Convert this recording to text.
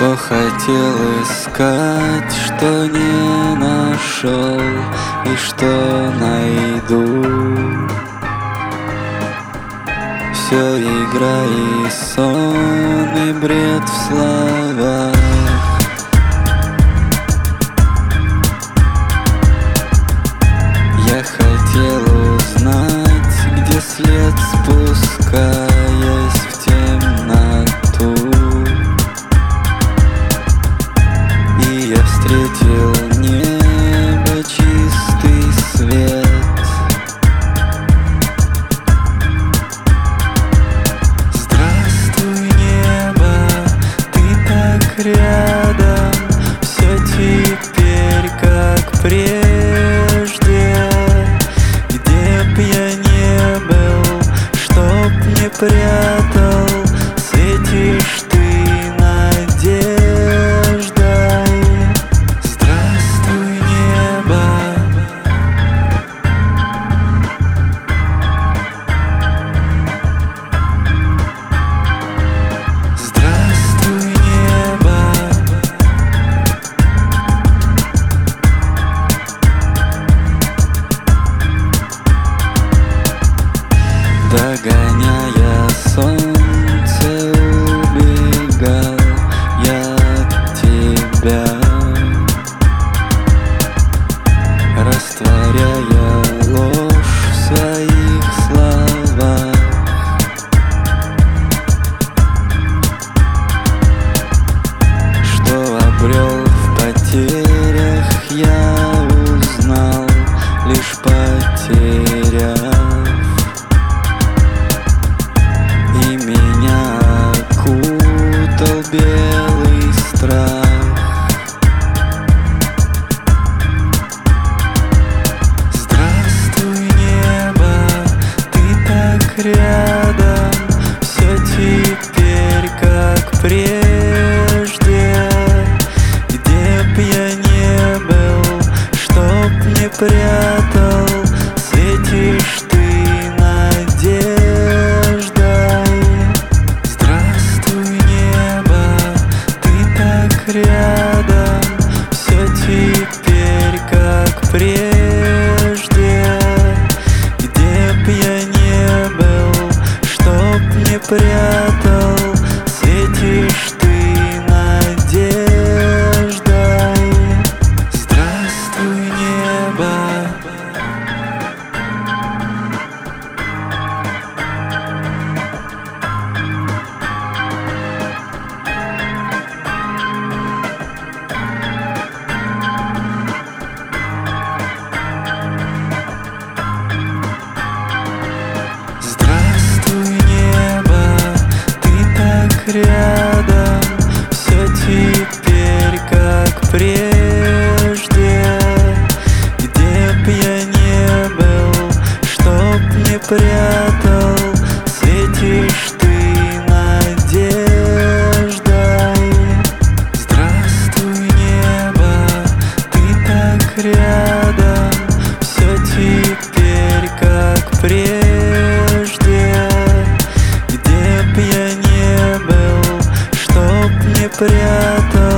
Что хотел искать, что не нашел и что найду. Все игра и сон и бред в словах рядом. Все теперь как прежде. Где б я не был, чтоб не прятал Догоняя солнце, рядом. Все теперь как прежде. Где б я не был, чтоб не прятал Светишь ты надеждой. Здравствуй, небо, ты так рядом. Все теперь как прежде чтоб рядом. Все теперь как прежде прятать.